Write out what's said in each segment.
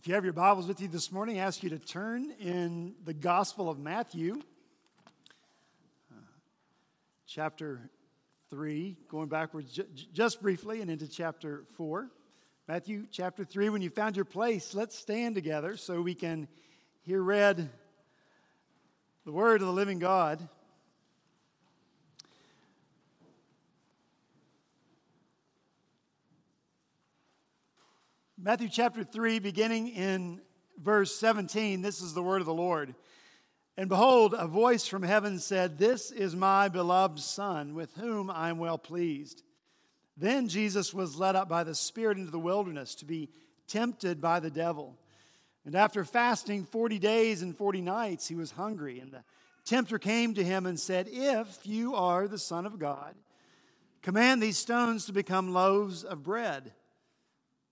If you have your Bibles with you this morning, I ask you to turn in the Gospel of Matthew, uh, chapter 3, going backwards just briefly and into chapter 4. Matthew chapter 3, when you found your place, let's stand together so we can hear read the Word of the living God. Matthew chapter 3, beginning in verse 17, this is the word of the Lord. And behold, a voice from heaven said, This is my beloved Son, with whom I am well pleased. Then Jesus was led up by the Spirit into the wilderness to be tempted by the devil. And after fasting 40 days and 40 nights, he was hungry. And the tempter came to him and said, If you are the Son of God, command these stones to become loaves of bread.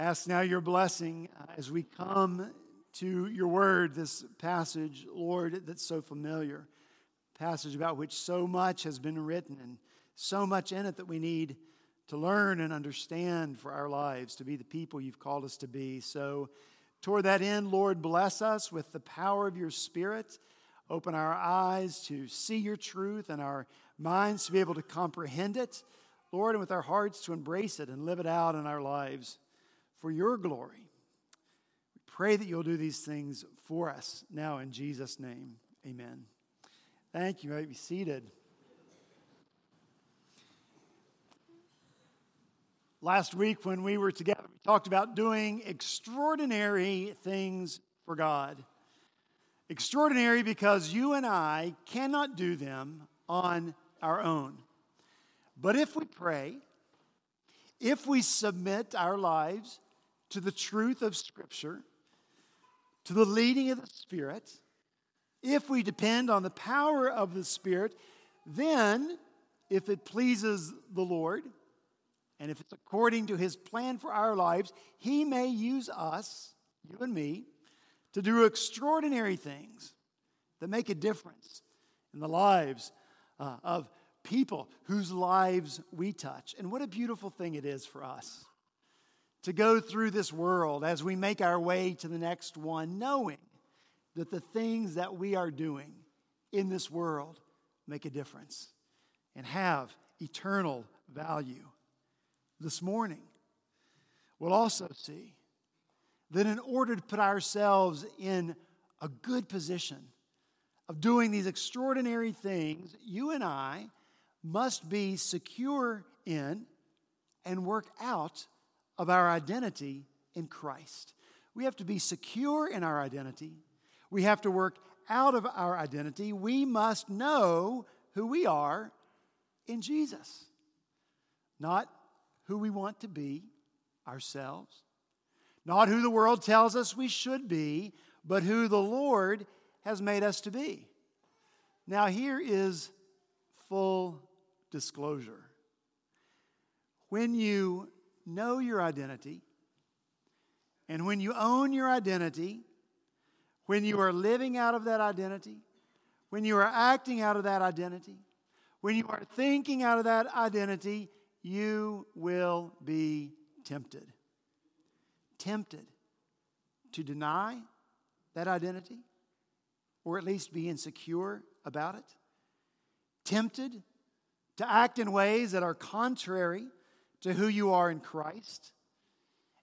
Ask now your blessing uh, as we come to your word, this passage, Lord, that's so familiar. Passage about which so much has been written and so much in it that we need to learn and understand for our lives, to be the people you've called us to be. So, toward that end, Lord, bless us with the power of your Spirit. Open our eyes to see your truth and our minds to be able to comprehend it, Lord, and with our hearts to embrace it and live it out in our lives for your glory. We pray that you'll do these things for us now in Jesus' name. Amen. Thank you. You may be seated. Last week, when we were together, we talked about doing extraordinary things for God. Extraordinary because you and I cannot do them on our own. But if we pray, if we submit our lives to the truth of Scripture, to the leading of the Spirit, if we depend on the power of the Spirit, then, if it pleases the Lord, and if it's according to His plan for our lives, He may use us, you and me, to do extraordinary things that make a difference in the lives uh, of people whose lives we touch. And what a beautiful thing it is for us to go through this world as we make our way to the next one, knowing that the things that we are doing in this world make a difference and have eternal value. This morning, we'll also see that in order to put ourselves in a good position of doing these extraordinary things, you and I must be secure in and work out of our identity in Christ. We have to be secure in our identity. We have to work out of our identity. We must know who we are in Jesus, not who we want to be ourselves, not who the world tells us we should be, but who the Lord has made us to be. Now, here is full disclosure. When you know your identity, and when you own your identity, when you are living out of that identity, when you are acting out of that identity, when you are thinking out of that identity, you will be tempted. Tempted to deny that identity, or at least be insecure about it. Tempted to act in ways that are contrary to who you are in Christ.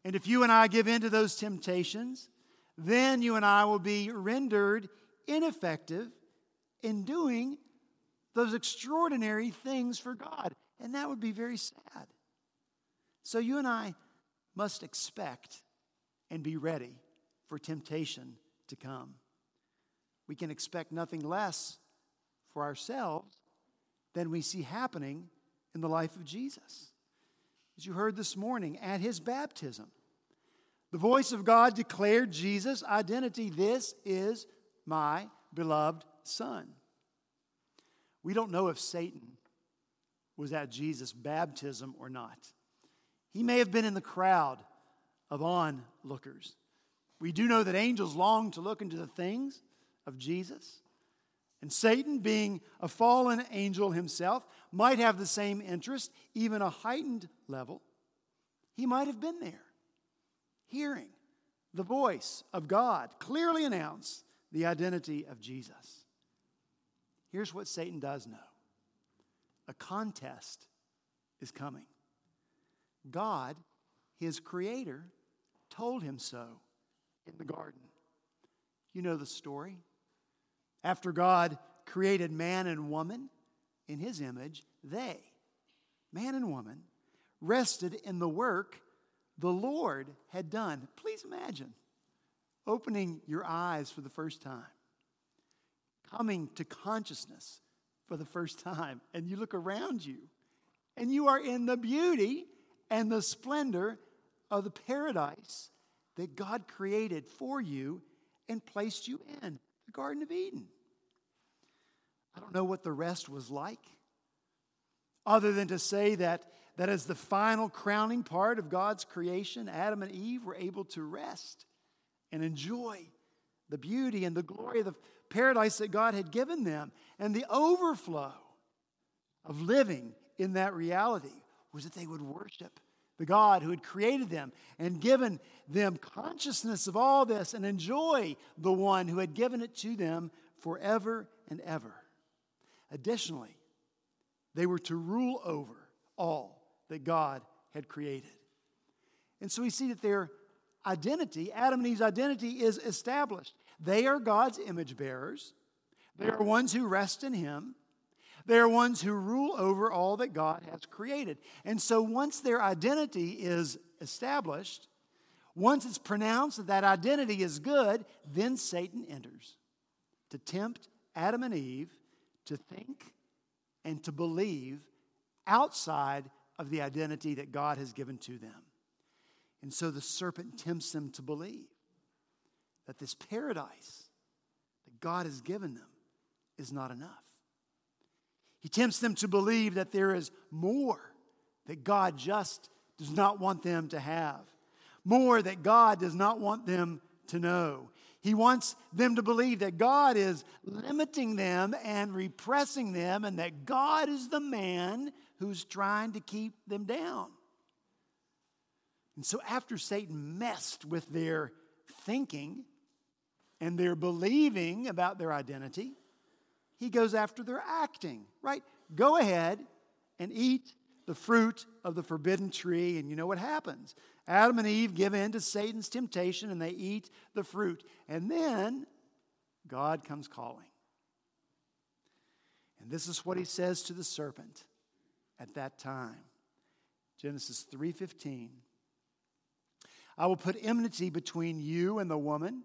And if you and I give in to those temptations, then you and I will be rendered ineffective in doing those extraordinary things for God. And that would be very sad. So you and I must expect and be ready for temptation to come. We can expect nothing less for ourselves than we see happening in the life of Jesus. As you heard this morning at his baptism, the voice of God declared Jesus' identity this is my beloved Son. We don't know if Satan was at Jesus' baptism or not. He may have been in the crowd of onlookers. We do know that angels long to look into the things of Jesus. And Satan, being a fallen angel himself, might have the same interest, even a heightened level. He might have been there, hearing the voice of God clearly announce the identity of Jesus. Here's what Satan does know a contest is coming. God, his creator, told him so in the garden. You know the story. After God created man and woman in his image, they, man and woman, rested in the work the Lord had done. Please imagine opening your eyes for the first time, coming to consciousness for the first time, and you look around you, and you are in the beauty and the splendor of the paradise that God created for you and placed you in the Garden of Eden. I don't know what the rest was like, other than to say that, that as the final crowning part of God's creation, Adam and Eve were able to rest and enjoy the beauty and the glory of the paradise that God had given them. And the overflow of living in that reality was that they would worship the God who had created them and given them consciousness of all this and enjoy the one who had given it to them forever and ever. Additionally, they were to rule over all that God had created. And so we see that their identity, Adam and Eve's identity, is established. They are God's image bearers, they are ones who rest in Him. They are ones who rule over all that God has created. And so once their identity is established, once it's pronounced that that identity is good, then Satan enters to tempt Adam and Eve to think and to believe outside of the identity that God has given to them. And so the serpent tempts them to believe that this paradise that God has given them is not enough. He tempts them to believe that there is more that God just does not want them to have, more that God does not want them to know. He wants them to believe that God is limiting them and repressing them, and that God is the man who's trying to keep them down. And so, after Satan messed with their thinking and their believing about their identity, he goes after their acting, right? Go ahead and eat the fruit of the forbidden tree, and you know what happens. Adam and Eve give in to Satan's temptation and they eat the fruit. And then God comes calling. And this is what he says to the serpent at that time. Genesis 3:15. I will put enmity between you and the woman,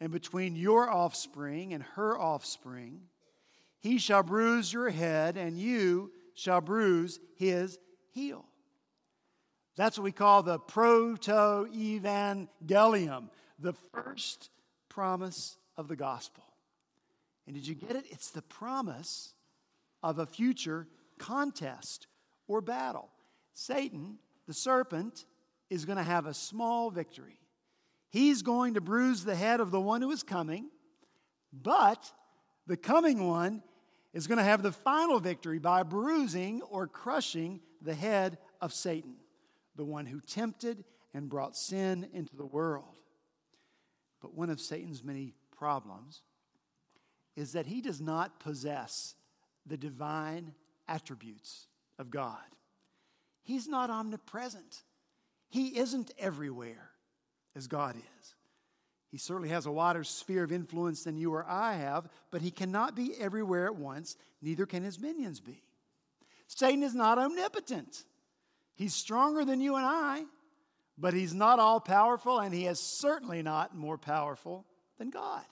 and between your offspring and her offspring. He shall bruise your head, and you shall bruise his heel. That's what we call the proto evangelium, the first promise of the gospel. And did you get it? It's the promise of a future contest or battle. Satan, the serpent, is going to have a small victory. He's going to bruise the head of the one who is coming, but the coming one is going to have the final victory by bruising or crushing the head of Satan, the one who tempted and brought sin into the world. But one of Satan's many problems is that he does not possess the divine attributes of God. He's not omnipresent, he isn't everywhere as God is. He certainly has a wider sphere of influence than you or I have, but he cannot be everywhere at once, neither can his minions be. Satan is not omnipotent. He's stronger than you and I, but he's not all powerful, and he is certainly not more powerful than God.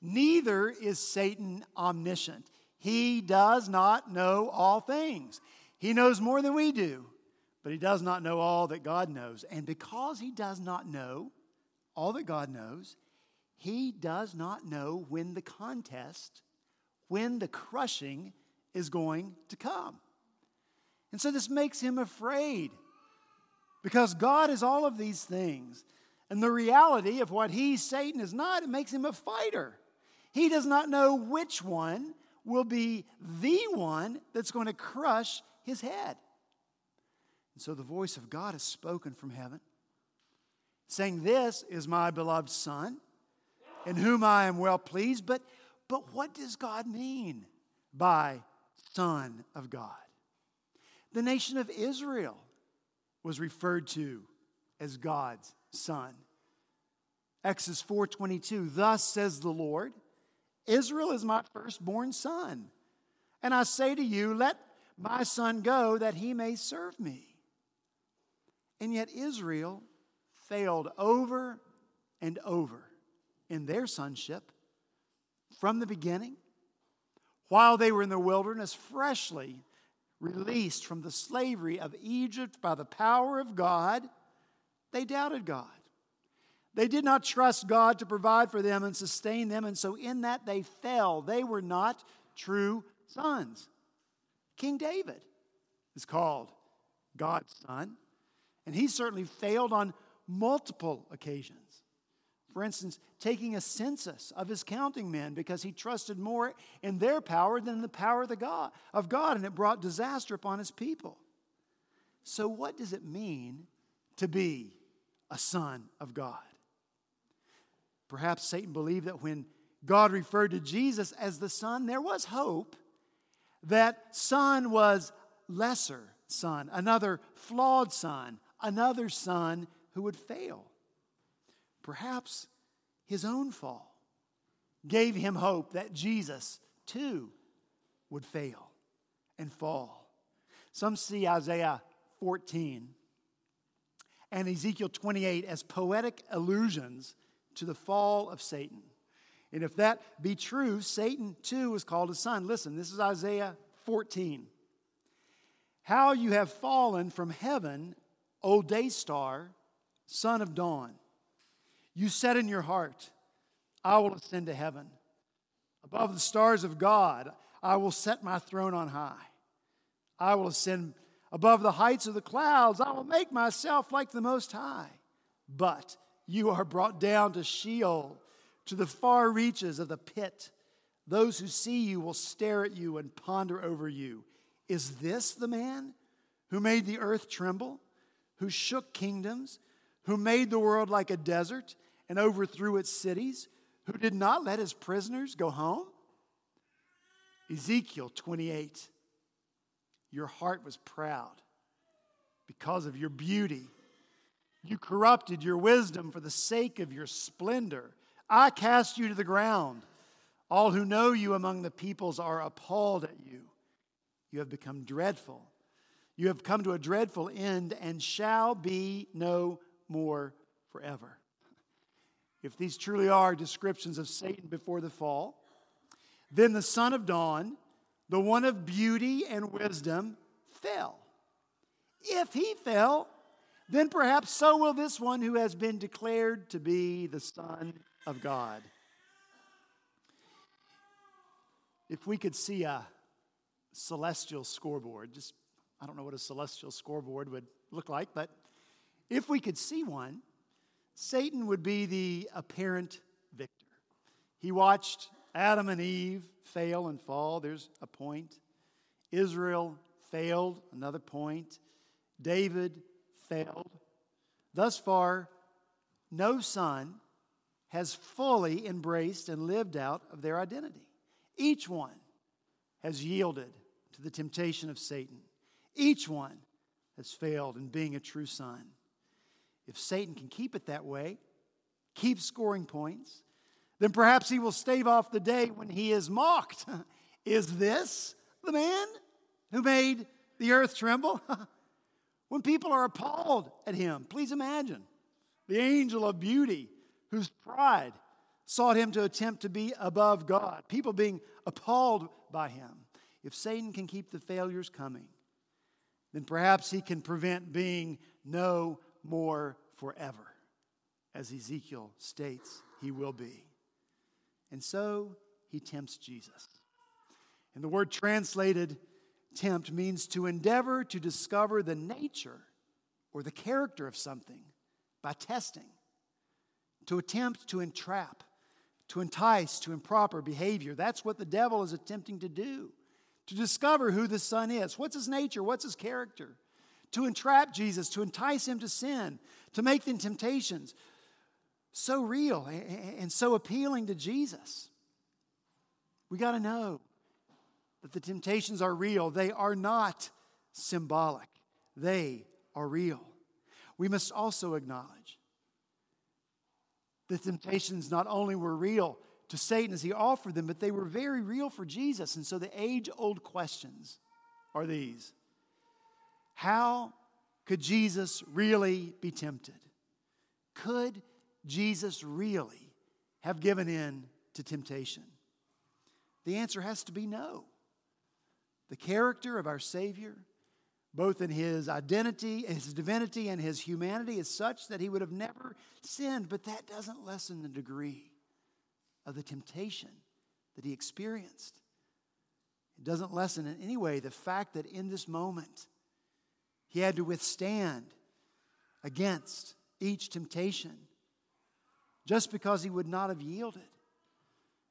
Neither is Satan omniscient. He does not know all things. He knows more than we do, but he does not know all that God knows. And because he does not know all that God knows, he does not know when the contest, when the crushing is going to come. And so this makes him afraid because God is all of these things. And the reality of what he, Satan, is not, it makes him a fighter. He does not know which one will be the one that's going to crush his head. And so the voice of God is spoken from heaven, saying, This is my beloved Son, in whom I am well pleased. But, but what does God mean by Son of God? The nation of Israel was referred to as God's son. Exodus 4:22 Thus says the Lord Israel is my firstborn son. And I say to you, let my son go that he may serve me. And yet Israel failed over and over in their sonship from the beginning. While they were in the wilderness, freshly released from the slavery of Egypt by the power of God, they doubted God. They did not trust God to provide for them and sustain them, and so in that they fell. They were not true sons. King David is called God's son, and he certainly failed on multiple occasions. For instance, taking a census of his counting men because he trusted more in their power than in the power of, the God, of God, and it brought disaster upon his people. So, what does it mean to be a son of God? Perhaps Satan believed that when God referred to Jesus as the Son, there was hope that Son was lesser Son, another flawed Son, another Son who would fail. Perhaps his own fall gave him hope that Jesus too would fail and fall. Some see Isaiah 14 and Ezekiel 28 as poetic allusions to the fall of Satan. And if that be true, Satan too was called a son. Listen, this is Isaiah 14. How you have fallen from heaven, O day star, son of dawn. You said in your heart, I will ascend to heaven. Above the stars of God, I will set my throne on high. I will ascend above the heights of the clouds. I will make myself like the Most High. But you are brought down to Sheol, to the far reaches of the pit. Those who see you will stare at you and ponder over you. Is this the man who made the earth tremble, who shook kingdoms, who made the world like a desert and overthrew its cities, who did not let his prisoners go home? Ezekiel 28. Your heart was proud because of your beauty you corrupted your wisdom for the sake of your splendor. I cast you to the ground. All who know you among the peoples are appalled at you. You have become dreadful. You have come to a dreadful end and shall be no more forever. If these truly are descriptions of Satan before the fall, then the son of dawn, the one of beauty and wisdom, fell. If he fell, then perhaps so will this one who has been declared to be the Son of God. If we could see a celestial scoreboard, just I don't know what a celestial scoreboard would look like, but if we could see one, Satan would be the apparent victor. He watched Adam and Eve fail and fall, there's a point. Israel failed, another point. David failed. Thus far, no son has fully embraced and lived out of their identity. Each one has yielded to the temptation of Satan. Each one has failed in being a true son. If Satan can keep it that way, keep scoring points, then perhaps he will stave off the day when he is mocked. is this the man who made the earth tremble? when people are appalled at him, please imagine the angel of beauty whose pride sought him to attempt to be above God, people being appalled by him. If Satan can keep the failures coming, then perhaps he can prevent being no more forever, as Ezekiel states he will be. And so he tempts Jesus. And the word translated tempt means to endeavor to discover the nature or the character of something by testing, to attempt to entrap, to entice to improper behavior. That's what the devil is attempting to do to discover who the Son is. What's his nature? What's his character? To entrap Jesus, to entice him to sin, to make the temptations so real and so appealing to Jesus. We got to know that the temptations are real. They are not symbolic, they are real. We must also acknowledge the temptations not only were real, to Satan as he offered them, but they were very real for Jesus. And so the age old questions are these How could Jesus really be tempted? Could Jesus really have given in to temptation? The answer has to be no. The character of our Savior, both in his identity, his divinity, and his humanity, is such that he would have never sinned, but that doesn't lessen the degree of the temptation that he experienced. It doesn't lessen in any way the fact that in this moment he had to withstand against each temptation just because he would not have yielded.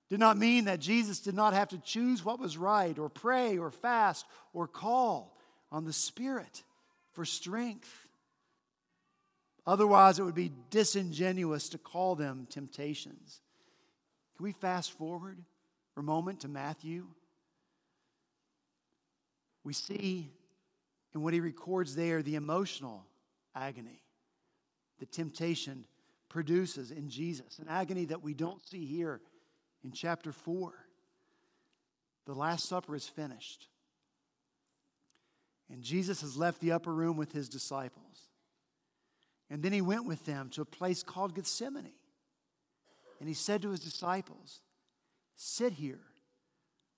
Did not mean that Jesus did not have to choose what was right, or pray, or fast, or call on the Spirit for strength. Otherwise, it would be disingenuous to call them temptations. Can we fast forward for a moment to Matthew? We see in what he records there the emotional agony the temptation produces in Jesus, an agony that we don't see here in chapter 4. The Last Supper is finished. And Jesus has left the upper room with his disciples. And then he went with them to a place called Gethsemane. And he said to his disciples, Sit here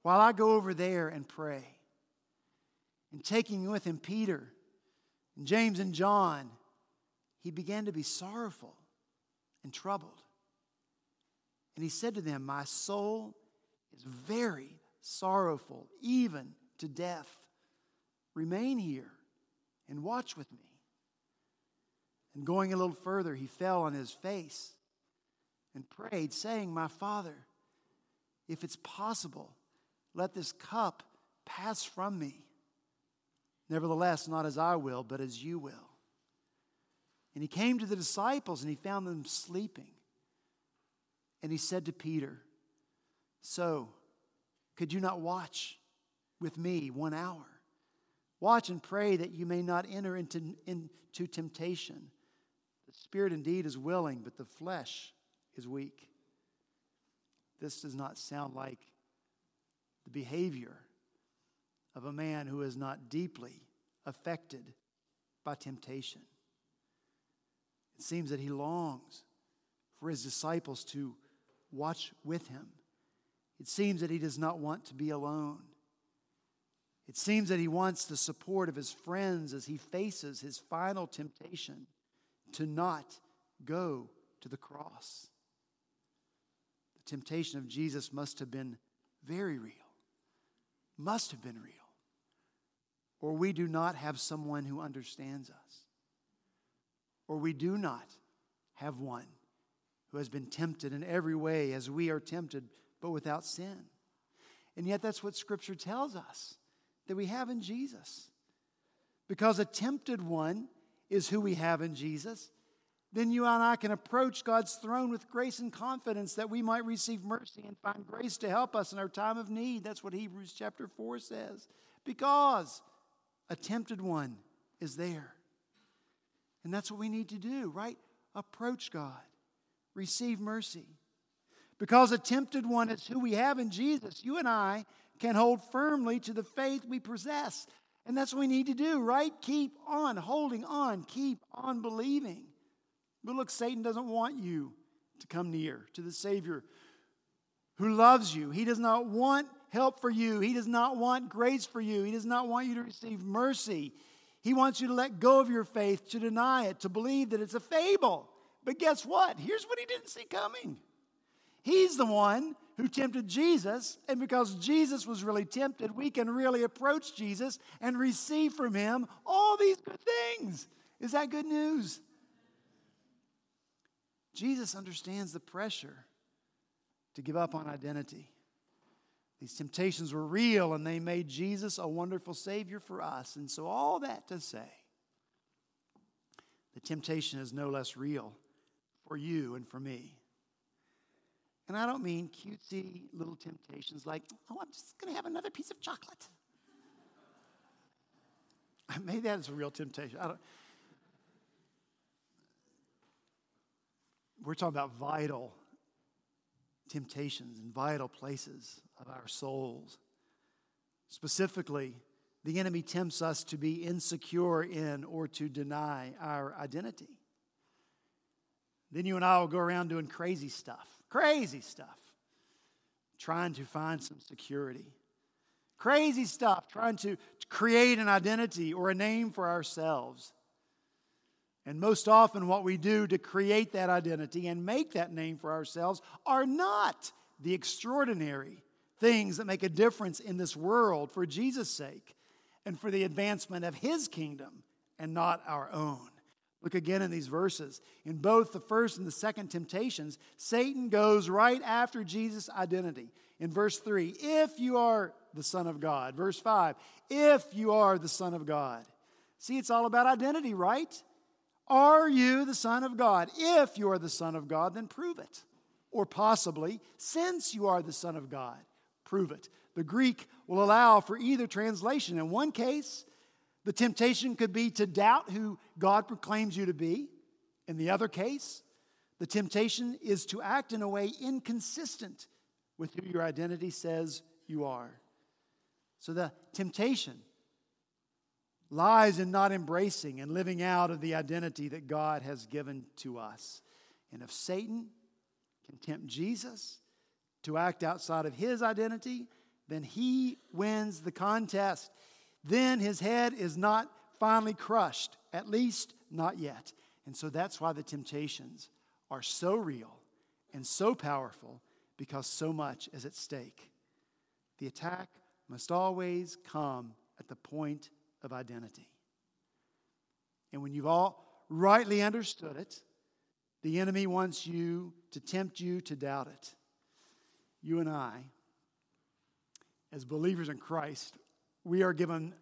while I go over there and pray. And taking with him Peter and James and John, he began to be sorrowful and troubled. And he said to them, My soul is very sorrowful, even to death. Remain here and watch with me. And going a little further, he fell on his face and prayed, saying, My Father, if it's possible, let this cup pass from me. Nevertheless, not as I will, but as you will. And he came to the disciples and he found them sleeping. And he said to Peter, So, could you not watch with me one hour? Watch and pray that you may not enter into, into temptation. The spirit indeed is willing, but the flesh is weak. This does not sound like the behavior of a man who is not deeply affected by temptation. It seems that he longs for his disciples to watch with him. It seems that he does not want to be alone. It seems that he wants the support of his friends as he faces his final temptation to not go to the cross The temptation of Jesus must have been very real. Must have been real. Or we do not have someone who understands us. Or we do not have one who has been tempted in every way as we are tempted, but without sin. And yet, that's what Scripture tells us that we have in Jesus. Because a tempted one is who we have in Jesus, then you and I can approach God's throne with grace and confidence that we might receive mercy and find grace to help us in our time of need. That's what Hebrews chapter 4 says. Because a tempted one is there. And that's what we need to do, right? Approach God receive mercy. Because a tempted one is who we have in Jesus, you and I can hold firmly to the faith we possess. And that's what we need to do, right? Keep on holding on, keep on believing. But look, Satan doesn't want you to come near to the Savior who loves you. He does not want help for you. He does not want grace for you. He does not want you to receive mercy. He wants you to let go of your faith, to deny it, to believe that it's a fable. But guess what? Here's what he didn't see coming. He's the one who tempted Jesus, and because Jesus was really tempted, we can really approach Jesus and receive from him all these good things. Is that good news? Jesus understands the pressure to give up on identity. These temptations were real and they made Jesus a wonderful Savior for us. And so, all that to say, the temptation is no less real for you and for me. And I don't mean cutesy little temptations like, oh, I'm just going to have another piece of chocolate. Maybe that is a real temptation. I don't. We're talking about vital temptations and vital places of our souls. Specifically, the enemy tempts us to be insecure in or to deny our identity. Then you and I will go around doing crazy stuff, crazy stuff, trying to find some security. Crazy stuff, trying to create an identity or a name for ourselves. And most often, what we do to create that identity and make that name for ourselves are not the extraordinary things that make a difference in this world for Jesus' sake and for the advancement of His kingdom and not our own. Look again in these verses. In both the first and the second temptations, Satan goes right after Jesus' identity. In verse 3, if you are the Son of God. Verse 5, if you are the Son of God. See, it's all about identity, right? Are you the Son of God? If you are the Son of God, then prove it. Or possibly, since you are the Son of God, prove it. The Greek will allow for either translation. In one case, the temptation could be to doubt who God proclaims you to be. In the other case, the temptation is to act in a way inconsistent with who your identity says you are. So the temptation lies in not embracing and living out of the identity that God has given to us. And if Satan can tempt Jesus to act outside of his identity, then he wins the contest. Then his head is not finally crushed, at least not yet. And so that's why the temptations are so real and so powerful because so much is at stake. The attack must always come at the point of identity. And when you've all rightly understood it, the enemy wants you to tempt you to doubt it. You and I, as believers in Christ, we are given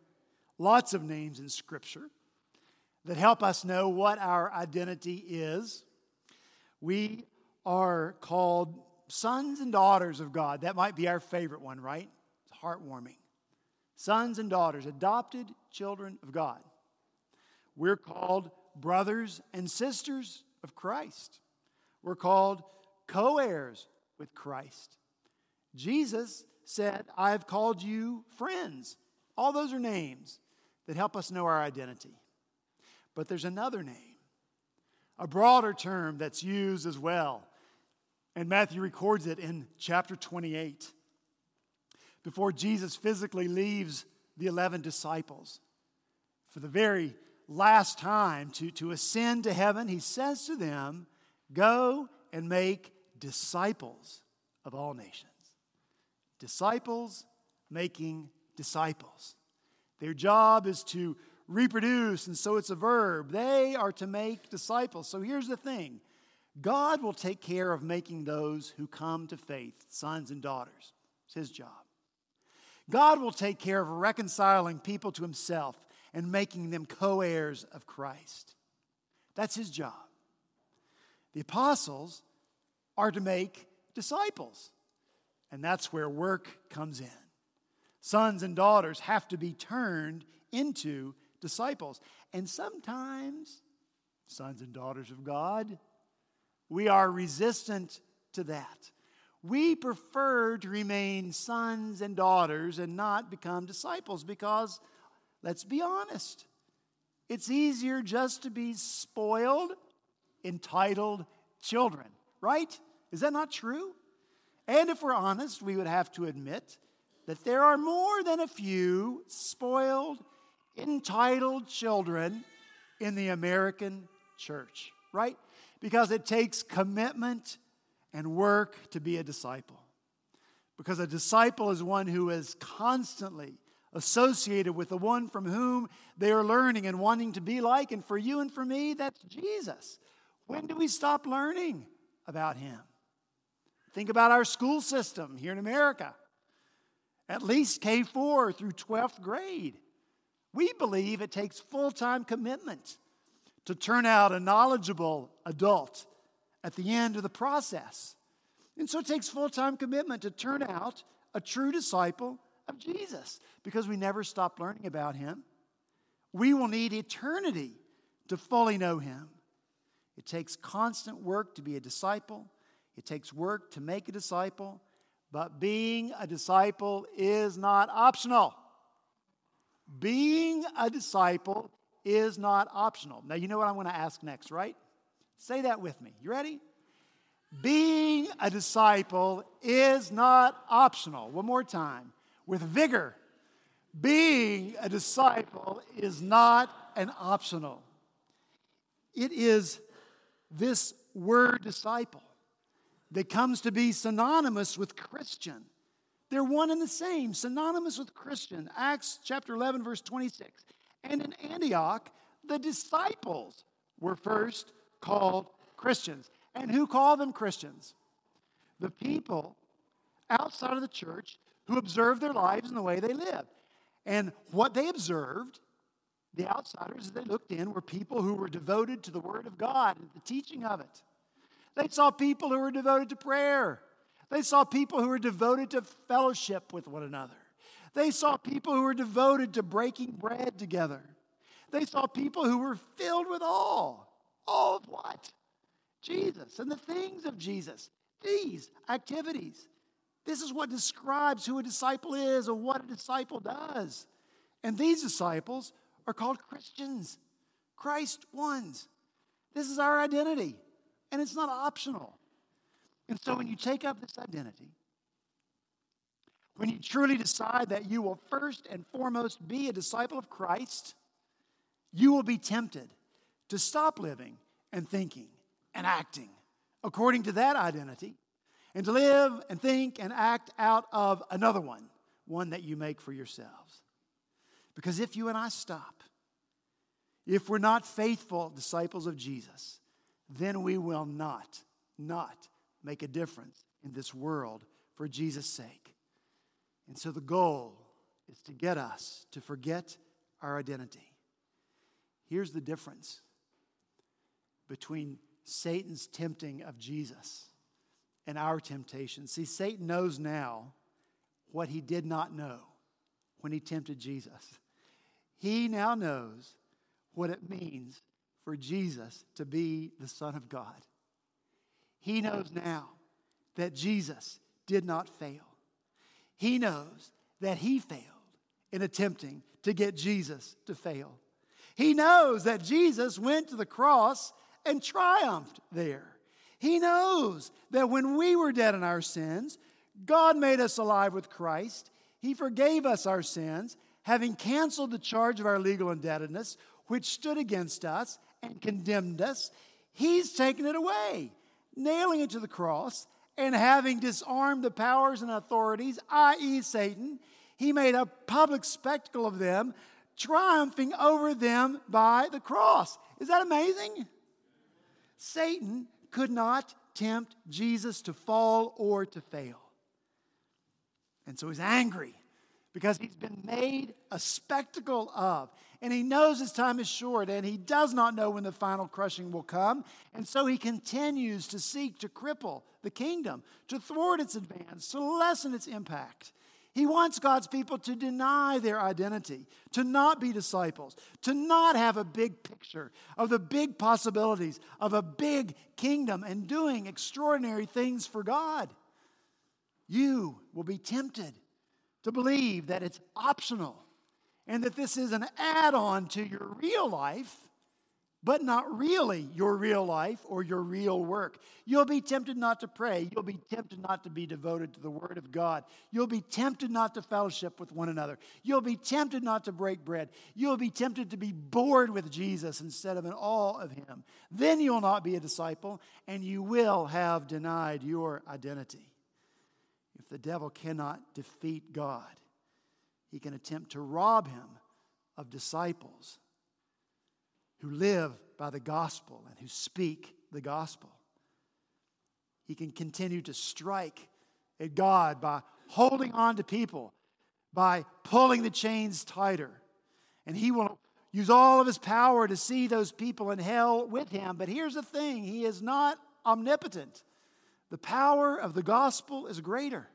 lots of names in Scripture that help us know what our identity is. We are called sons and daughters of God. That might be our favorite one, right? It's heartwarming sons and daughters, adopted children of God. We're called brothers and sisters of Christ. We're called co heirs with Christ. Jesus said, I have called you friends. All those are names that help us know our identity. But there's another name, a broader term that's used as well. And Matthew records it in chapter 28 before Jesus physically leaves the 11 disciples. For the very last time to, to ascend to heaven, he says to them, Go and make disciples of all nations. Disciples making disciples. Their job is to reproduce, and so it's a verb. They are to make disciples. So here's the thing God will take care of making those who come to faith, sons and daughters. It's his job. God will take care of reconciling people to himself and making them co heirs of Christ. That's his job. The apostles are to make disciples, and that's where work comes in. Sons and daughters have to be turned into disciples. And sometimes, sons and daughters of God, we are resistant to that. We prefer to remain sons and daughters and not become disciples because, let's be honest, it's easier just to be spoiled, entitled children, right? Is that not true? And if we're honest, we would have to admit that there are more than a few spoiled, entitled children in the American church, right? Because it takes commitment and work to be a disciple. Because a disciple is one who is constantly associated with the one from whom they are learning and wanting to be like. And for you and for me, that's Jesus. When do we stop learning about him? Think about our school system here in America. At least K 4 through 12th grade. We believe it takes full time commitment to turn out a knowledgeable adult at the end of the process. And so it takes full time commitment to turn out a true disciple of Jesus because we never stop learning about him. We will need eternity to fully know him. It takes constant work to be a disciple, it takes work to make a disciple, but being a disciple is not optional. Being a disciple is not optional. Now, you know what I'm going to ask next, right? Say that with me. You ready? Being a disciple is not optional. One more time, with vigor. Being a disciple is not an optional. It is this word disciple that comes to be synonymous with Christian. They're one and the same, synonymous with Christian. Acts chapter 11, verse 26. And in Antioch, the disciples were first called Christians. And who called them Christians? The people outside of the church who observed their lives and the way they lived. And what they observed, the outsiders, they looked in, were people who were devoted to the Word of God and the teaching of it. They saw people who were devoted to prayer. They saw people who were devoted to fellowship with one another. They saw people who were devoted to breaking bread together. They saw people who were filled with awe. Awe of what? Jesus and the things of Jesus. These activities. This is what describes who a disciple is and what a disciple does. And these disciples are called Christians, Christ ones. This is our identity, and it's not optional. And so when you take up this identity, when you truly decide that you will first and foremost be a disciple of Christ, you will be tempted to stop living and thinking and acting according to that identity and to live and think and act out of another one, one that you make for yourselves. Because if you and I stop, if we're not faithful disciples of Jesus, then we will not, not make a difference in this world for Jesus' sake. And so the goal is to get us to forget our identity. Here's the difference between Satan's tempting of Jesus and our temptation. See, Satan knows now what he did not know when he tempted Jesus. He now knows what it means for Jesus to be the Son of God. He knows now that Jesus did not fail. He knows that he failed in attempting to get Jesus to fail. He knows that Jesus went to the cross and triumphed there. He knows that when we were dead in our sins, God made us alive with Christ. He forgave us our sins, having canceled the charge of our legal indebtedness, which stood against us and condemned us. He's taken it away, nailing it to the cross and having disarmed the powers and authorities, i.e., Satan, he made a public spectacle of them, triumphing over them by the cross. Is that amazing? Satan could not tempt Jesus to fall or to fail. And so he's angry because he's been made a spectacle of. And he knows his time is short, and he does not know when the final crushing will come. And so he continues to seek to cripple the kingdom, to thwart its advance, to lessen its impact. He wants God's people to deny their identity, to not be disciples, to not have a big picture of the big possibilities of a big kingdom and doing extraordinary things for God. You will be tempted to believe that it's optional and that this is an add on to your real life but not really your real life or your real work. You'll be tempted not to pray. You'll be tempted not to be devoted to the Word of God. You'll be tempted not to fellowship with one another. You'll be tempted not to break bread. You'll be tempted to be bored with Jesus instead of in awe of Him. Then you'll not be a disciple, and you will have denied your identity. If the devil cannot defeat God, he can attempt to rob him of disciples who live by the gospel and who speak the gospel. He can continue to strike at God by holding on to people, by pulling the chains tighter. And he will use all of his power to see those people in hell with him. But here's the thing he is not omnipotent. The power of the gospel is greater.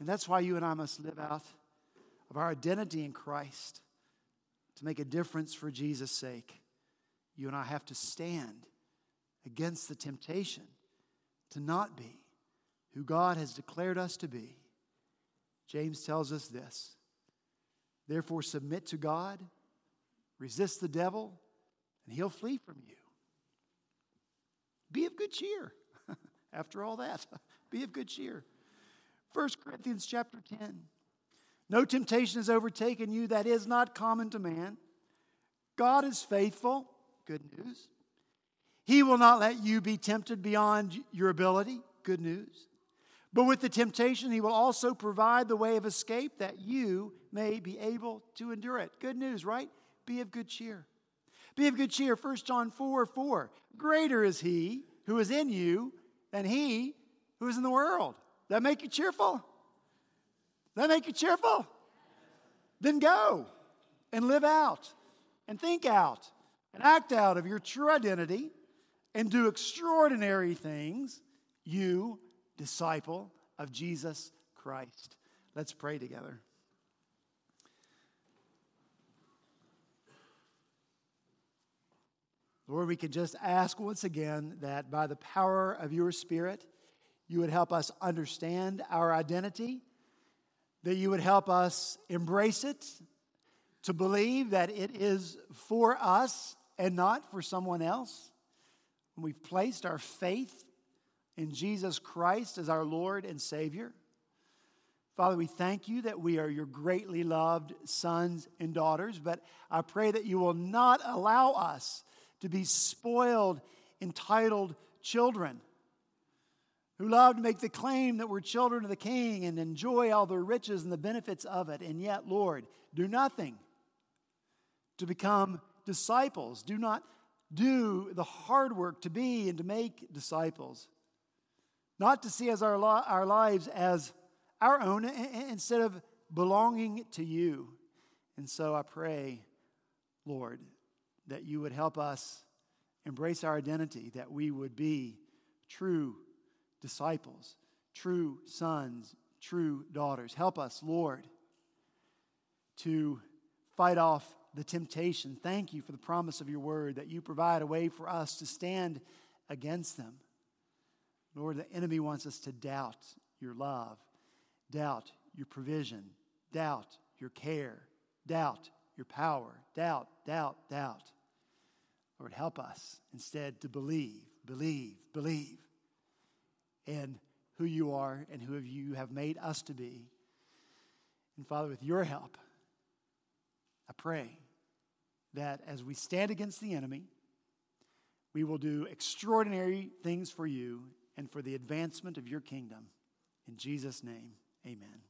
And that's why you and I must live out of our identity in Christ to make a difference for Jesus' sake you and I have to stand against the temptation to not be who God has declared us to be. James tells us this Therefore, submit to God, resist the devil, and he'll flee from you. Be of good cheer. After all that, be of good cheer. 1 Corinthians chapter 10. No temptation has overtaken you that is not common to man. God is faithful Good news. He will not let you be tempted beyond your ability. Good news. But with the temptation, He will also provide the way of escape that you may be able to endure it. Good news, right? Be of good cheer. Be of good cheer. 1 John 4 4. Greater is He who is in you than He who is in the world. That make you cheerful? That make you cheerful? Then go and live out and think out and act out of your true identity and do extraordinary things, you, disciple of Jesus Christ. Let's pray together. Lord, we can just ask once again that by the power of your Spirit, you would help us understand our identity, that you would help us embrace it, to believe that it is for us and not for someone else, when we've placed our faith in Jesus Christ as our Lord and Savior, Father, we thank you that we are your greatly loved sons and daughters, but I pray that you will not allow us to be spoiled, entitled children who love to make the claim that we're children of the King and enjoy all the riches and the benefits of it, and yet, Lord, do nothing to become disciples. Do not do the hard work to be and to make disciples. Not to see as our, our lives as our own instead of belonging to you. And so I pray, Lord, that you would help us embrace our identity, that we would be true disciples, true sons, true daughters. Help us, Lord, to fight off the temptation. Thank you for the promise of your word that you provide a way for us to stand against them. Lord, the enemy wants us to doubt your love, doubt your provision, doubt your care, doubt your power, doubt, doubt, doubt. Lord, help us instead to believe, believe, believe in who you are and who you have made us to be. And Father, with your help, I pray that as we stand against the enemy, we will do extraordinary things for you and for the advancement of your kingdom. In Jesus' name, amen.